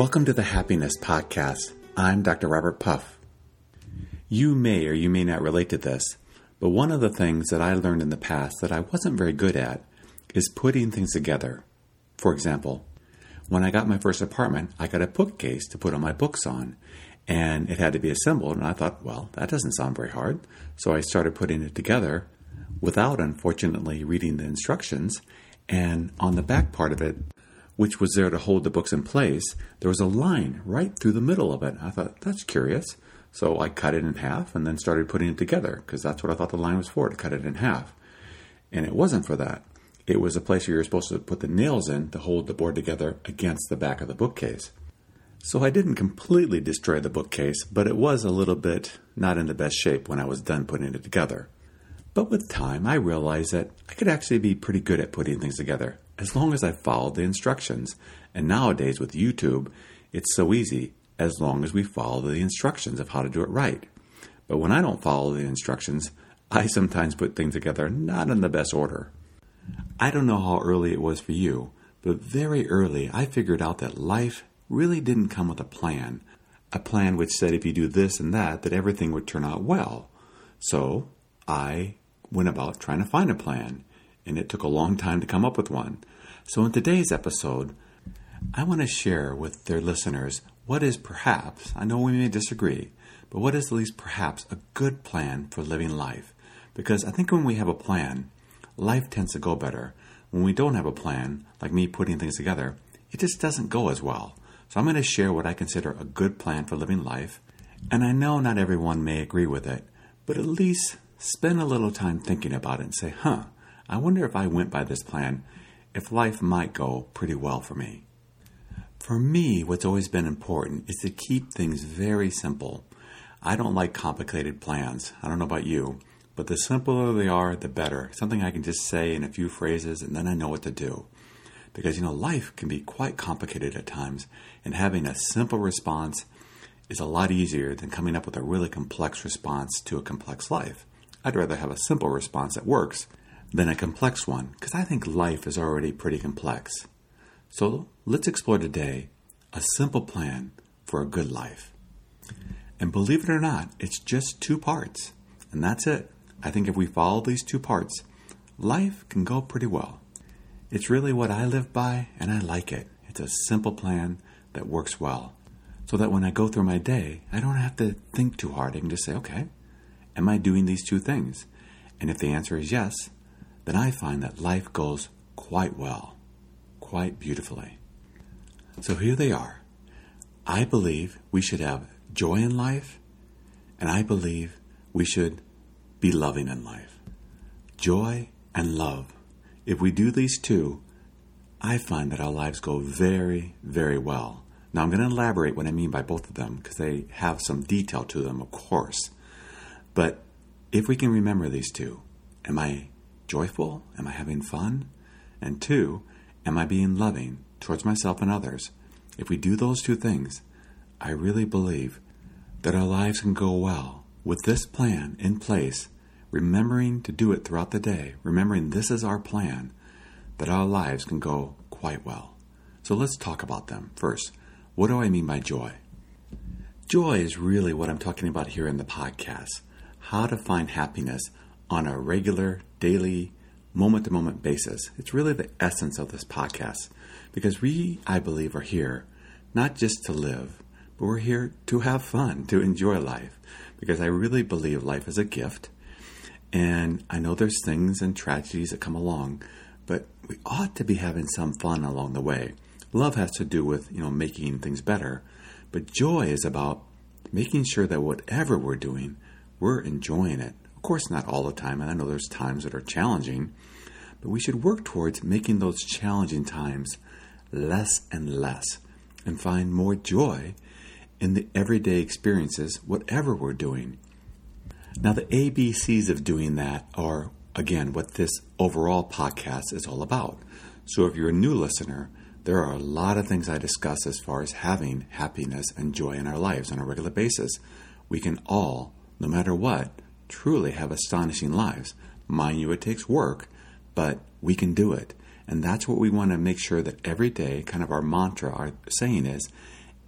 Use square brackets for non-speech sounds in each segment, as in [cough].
Welcome to the Happiness Podcast. I'm Dr. Robert Puff. You may or you may not relate to this, but one of the things that I learned in the past that I wasn't very good at is putting things together. For example, when I got my first apartment, I got a bookcase to put all my books on, and it had to be assembled, and I thought, well, that doesn't sound very hard. So I started putting it together without, unfortunately, reading the instructions, and on the back part of it, which was there to hold the books in place, there was a line right through the middle of it. I thought, that's curious. So I cut it in half and then started putting it together because that's what I thought the line was for to cut it in half. And it wasn't for that. It was a place where you're supposed to put the nails in to hold the board together against the back of the bookcase. So I didn't completely destroy the bookcase, but it was a little bit not in the best shape when I was done putting it together. But with time, I realized that I could actually be pretty good at putting things together as long as I followed the instructions. And nowadays with YouTube, it's so easy as long as we follow the instructions of how to do it right. But when I don't follow the instructions, [laughs] I sometimes put things together not in the best order. I don't know how early it was for you, but very early I figured out that life really didn't come with a plan, a plan which said if you do this and that, that everything would turn out well. So I went about trying to find a plan, and it took a long time to come up with one. So, in today's episode, I want to share with their listeners what is perhaps, I know we may disagree, but what is at least perhaps a good plan for living life. Because I think when we have a plan, life tends to go better. When we don't have a plan, like me putting things together, it just doesn't go as well. So I'm going to share what I consider a good plan for living life. And I know not everyone may agree with it, but at least spend a little time thinking about it and say, huh, I wonder if I went by this plan, if life might go pretty well for me. For me, what's always been important is to keep things very simple. I don't like complicated plans. I don't know about you, but the simpler they are, the better. Something I can just say in a few phrases and then I know what to do. Because, you know, life can be quite complicated at times, and having a simple response is a lot easier than coming up with a really complex response to a complex life. I'd rather have a simple response that works than a complex one, because I think life is already pretty complex. So let's explore today a simple plan for a good life. And believe it or not, it's just two parts, and that's it. I think if we follow these two parts, life can go pretty well. It's really what I live by, and I like it. It's a simple plan that works well. So that when I go through my day, I don't have to think too hard. I can just say, okay, am I doing these two things? And if the answer is yes, then I find that life goes quite well, quite beautifully. So here they are. I believe we should have joy in life, and I believe we should be loving in life. Joy and love. If we do these two, I find that our lives go very, very well. Now, I'm going to elaborate what I mean by both of them because they have some detail to them, of course. But if we can remember these two, am I joyful? Am I having fun? And two, am I being loving towards myself and others? If we do those two things, I really believe that our lives can go well with this plan in place, remembering to do it throughout the day, remembering this is our plan, that our lives can go quite well. So let's talk about them. First, what do I mean by joy? Joy is really what I'm talking about here in the podcast how to find happiness on a regular, daily, moment to moment basis. It's really the essence of this podcast because we, I believe, are here not just to live, but we're here to have fun, to enjoy life because I really believe life is a gift. And I know there's things and tragedies that come along, but we ought to be having some fun along the way. Love has to do with, you know, making things better, but joy is about making sure that whatever we're doing, we're enjoying it. Of course, not all the time, and I know there's times that are challenging, but we should work towards making those challenging times less and less and find more joy in the everyday experiences, whatever we're doing. Now, the ABCs of doing that are, again, what this overall podcast is all about. So, if you're a new listener, there are a lot of things I discuss as far as having happiness and joy in our lives on a regular basis. We can all, no matter what, truly have astonishing lives. Mind you, it takes work, but we can do it. And that's what we want to make sure that every day, kind of our mantra, our saying is,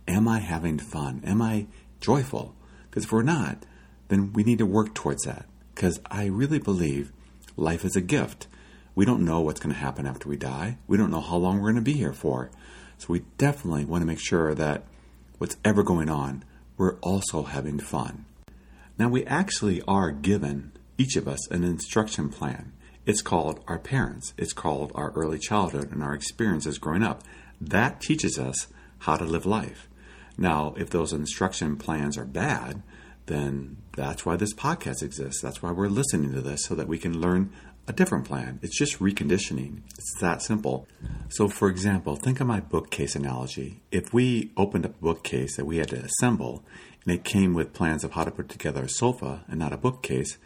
Am I having fun? Am I joyful? Because if we're not, then we need to work towards that. Because I really believe life is a gift. We don't know what's going to happen after we die. We don't know how long we're going to be here for. So we definitely want to make sure that what's ever going on, we're also having fun. Now, we actually are given, each of us, an instruction plan. It's called our parents, it's called our early childhood and our experiences growing up. That teaches us how to live life. Now, if those instruction plans are bad, then that's why this podcast exists. That's why we're listening to this so that we can learn a different plan. It's just reconditioning. It's that simple. So, for example, think of my bookcase analogy. If we opened up a bookcase that we had to assemble and it came with plans of how to put together a sofa and not a bookcase,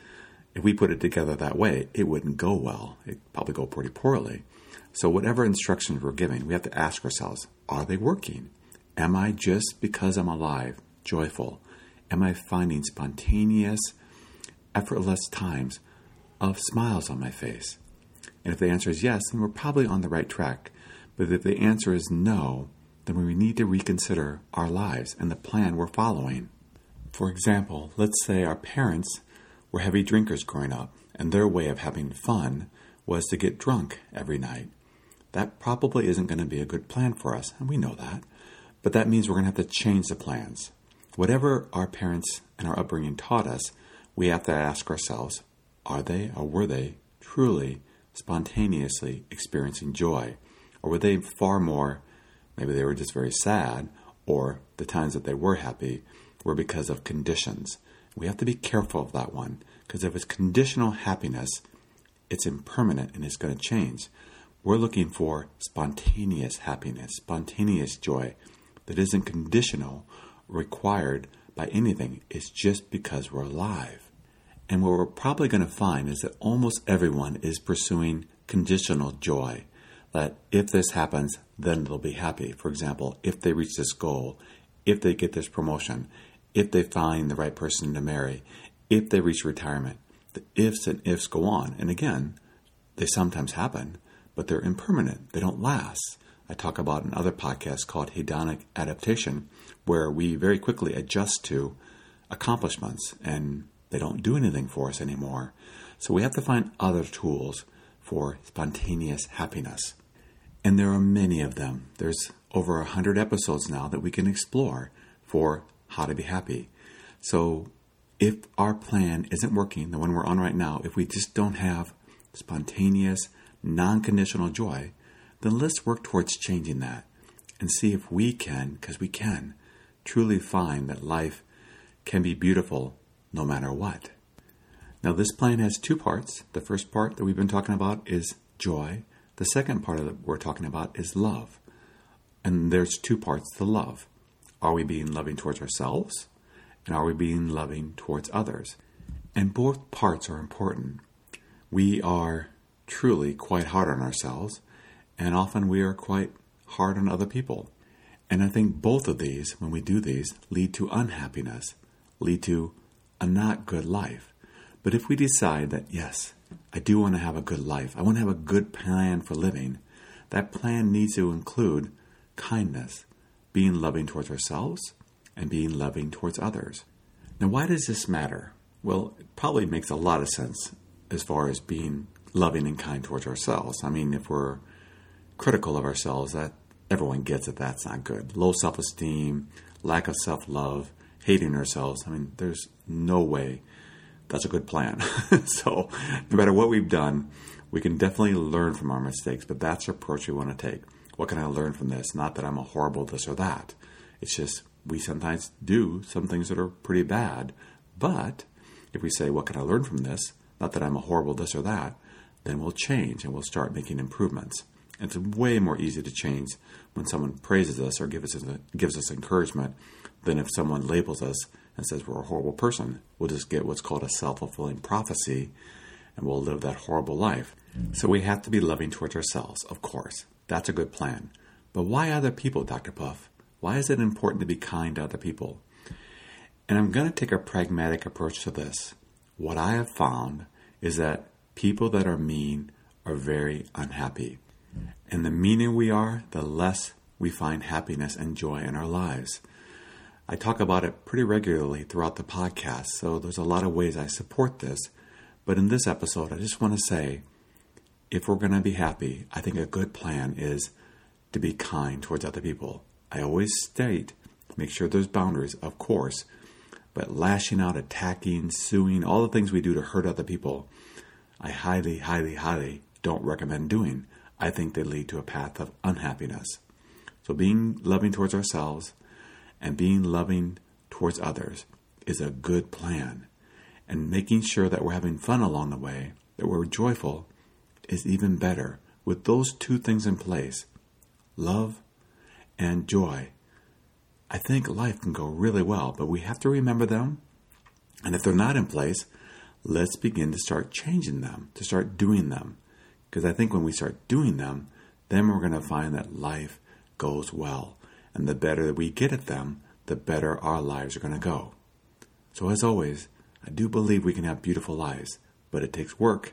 if we put it together that way, it wouldn't go well. It'd probably go pretty poorly. So, whatever instructions we're giving, we have to ask ourselves are they working? Am I just because I'm alive, joyful? Am I finding spontaneous, effortless times of smiles on my face? And if the answer is yes, then we're probably on the right track. But if the answer is no, then we need to reconsider our lives and the plan we're following. For example, let's say our parents were heavy drinkers growing up, and their way of having fun was to get drunk every night. That probably isn't going to be a good plan for us, and we know that. But that means we're going to have to change the plans. Whatever our parents and our upbringing taught us, we have to ask ourselves are they or were they truly spontaneously experiencing joy? Or were they far more, maybe they were just very sad, or the times that they were happy were because of conditions? We have to be careful of that one, because if it's conditional happiness, it's impermanent and it's going to change. We're looking for spontaneous happiness, spontaneous joy that isn't conditional, required by anything. It's just because we're alive. And what we're probably going to find is that almost everyone is pursuing conditional joy. That if this happens, then they'll be happy. For example, if they reach this goal, if they get this promotion, if they find the right person to marry, if they reach retirement. The ifs and ifs go on. And again, they sometimes happen, but they're impermanent. They don't last. I talk about in other podcasts called hedonic adaptation, where we very quickly adjust to accomplishments and they don't do anything for us anymore. So we have to find other tools for spontaneous happiness. And there are many of them. There's over a hundred episodes now that we can explore for how to be happy. So if our plan isn't working, the one we're on right now, if we just don't have spontaneous, non conditional joy, then let's work towards changing that and see if we can, because we can, truly find that life can be beautiful no matter what. Now, this plan has two parts. The first part that we've been talking about is joy. The second part that we're talking about is love. And there's two parts to love. Are we being loving towards ourselves? And are we being loving towards others? And both parts are important. We are truly quite hard on ourselves, and often we are quite hard on other people. And I think both of these, when we do these, lead to unhappiness, lead to a not good life. But if we decide that, yes, I do want to have a good life, I want to have a good plan for living, that plan needs to include kindness, being loving towards ourselves, and being loving towards others. Now, why does this matter? Well, it probably makes a lot of sense as far as being loving and kind towards ourselves. I mean, if we're critical of ourselves, that everyone gets it. That's not good. Low self esteem, lack of self love, hating ourselves. I mean, there's no way that's a good plan. [laughs] so, no matter what we've done, we can definitely learn from our mistakes, but that's the approach we want to take. What can I learn from this? Not that I'm a horrible this or that. It's just we sometimes do some things that are pretty bad. But if we say, What can I learn from this? Not that I'm a horrible this or that, then we'll change and we'll start making improvements. It's way more easy to change when someone praises us or gives us, gives us encouragement than if someone labels us and says we're a horrible person. We'll just get what's called a self fulfilling prophecy and we'll live that horrible life. So we have to be loving towards ourselves, of course. That's a good plan. But why other people, Dr. Puff? Why is it important to be kind to other people? And I'm going to take a pragmatic approach to this. What I have found is that people that are mean are very unhappy. And the meaner we are, the less we find happiness and joy in our lives. I talk about it pretty regularly throughout the podcast, so there's a lot of ways I support this. But in this episode, I just want to say if we're going to be happy, I think a good plan is to be kind towards other people. I always state make sure there's boundaries, of course, but lashing out, attacking, suing, all the things we do to hurt other people, I highly, highly, highly don't recommend doing. I think they lead to a path of unhappiness. So being loving towards ourselves and being loving towards others is a good plan. And making sure that we're having fun along the way, that we're joyful, is even better. With those two things in place, love and joy, I think life can go really well, but we have to remember them. And if they're not in place, let's begin to start changing them, to start doing them. Because I think when we start doing them, then we're going to find that life goes well. And the better we get at them, the better our lives are going to go. So, as always, I do believe we can have beautiful lives, but it takes work,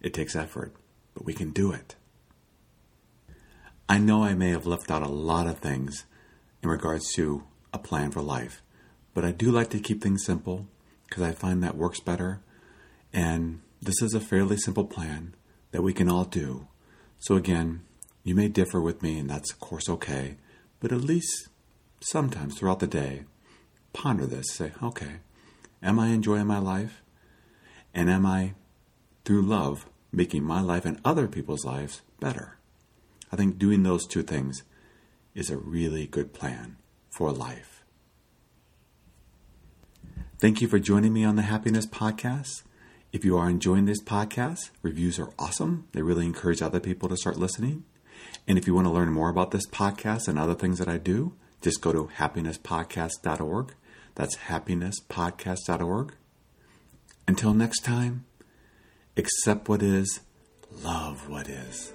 it takes effort, but we can do it. I know I may have left out a lot of things in regards to a plan for life. But I do like to keep things simple because I find that works better. And this is a fairly simple plan that we can all do. So, again, you may differ with me, and that's of course okay. But at least sometimes throughout the day, ponder this. Say, okay, am I enjoying my life? And am I, through love, making my life and other people's lives better? I think doing those two things is a really good plan for life. Thank you for joining me on the Happiness Podcast. If you are enjoying this podcast, reviews are awesome. They really encourage other people to start listening. And if you want to learn more about this podcast and other things that I do, just go to happinesspodcast.org. That's happinesspodcast.org. Until next time, accept what is, love what is.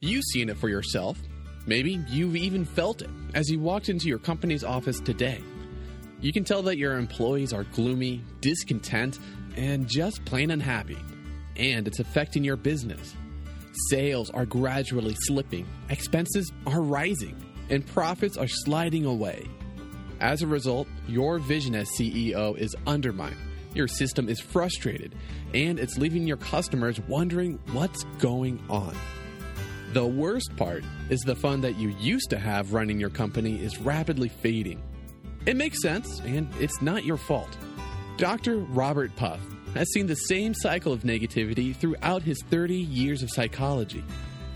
You've seen it for yourself. Maybe you've even felt it as you walked into your company's office today. You can tell that your employees are gloomy, discontent, and just plain unhappy. And it's affecting your business. Sales are gradually slipping, expenses are rising, and profits are sliding away. As a result, your vision as CEO is undermined, your system is frustrated, and it's leaving your customers wondering what's going on. The worst part is the fun that you used to have running your company is rapidly fading. It makes sense, and it's not your fault. Dr. Robert Puff has seen the same cycle of negativity throughout his 30 years of psychology.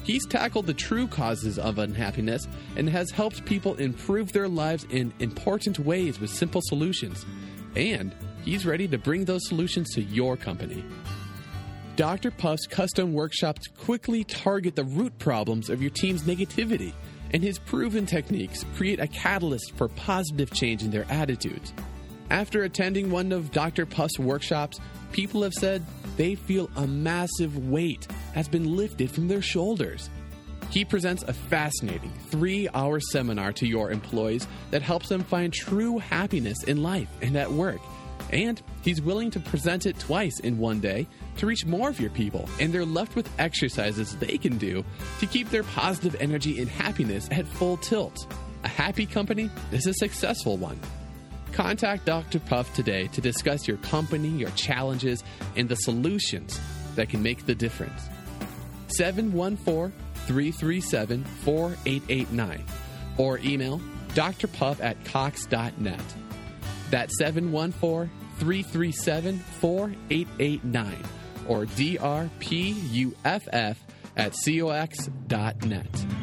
He's tackled the true causes of unhappiness and has helped people improve their lives in important ways with simple solutions. And he's ready to bring those solutions to your company. Dr. Puff's custom workshops quickly target the root problems of your team's negativity, and his proven techniques create a catalyst for positive change in their attitudes. After attending one of Dr. Puff's workshops, people have said they feel a massive weight has been lifted from their shoulders. He presents a fascinating three hour seminar to your employees that helps them find true happiness in life and at work. And he's willing to present it twice in one day to reach more of your people, and they're left with exercises they can do to keep their positive energy and happiness at full tilt. A happy company is a successful one. Contact Dr. Puff today to discuss your company, your challenges, and the solutions that can make the difference. 714 337 4889 or email drpuff at cox.net. That's 714 337 4889 or drpuff at cox.net.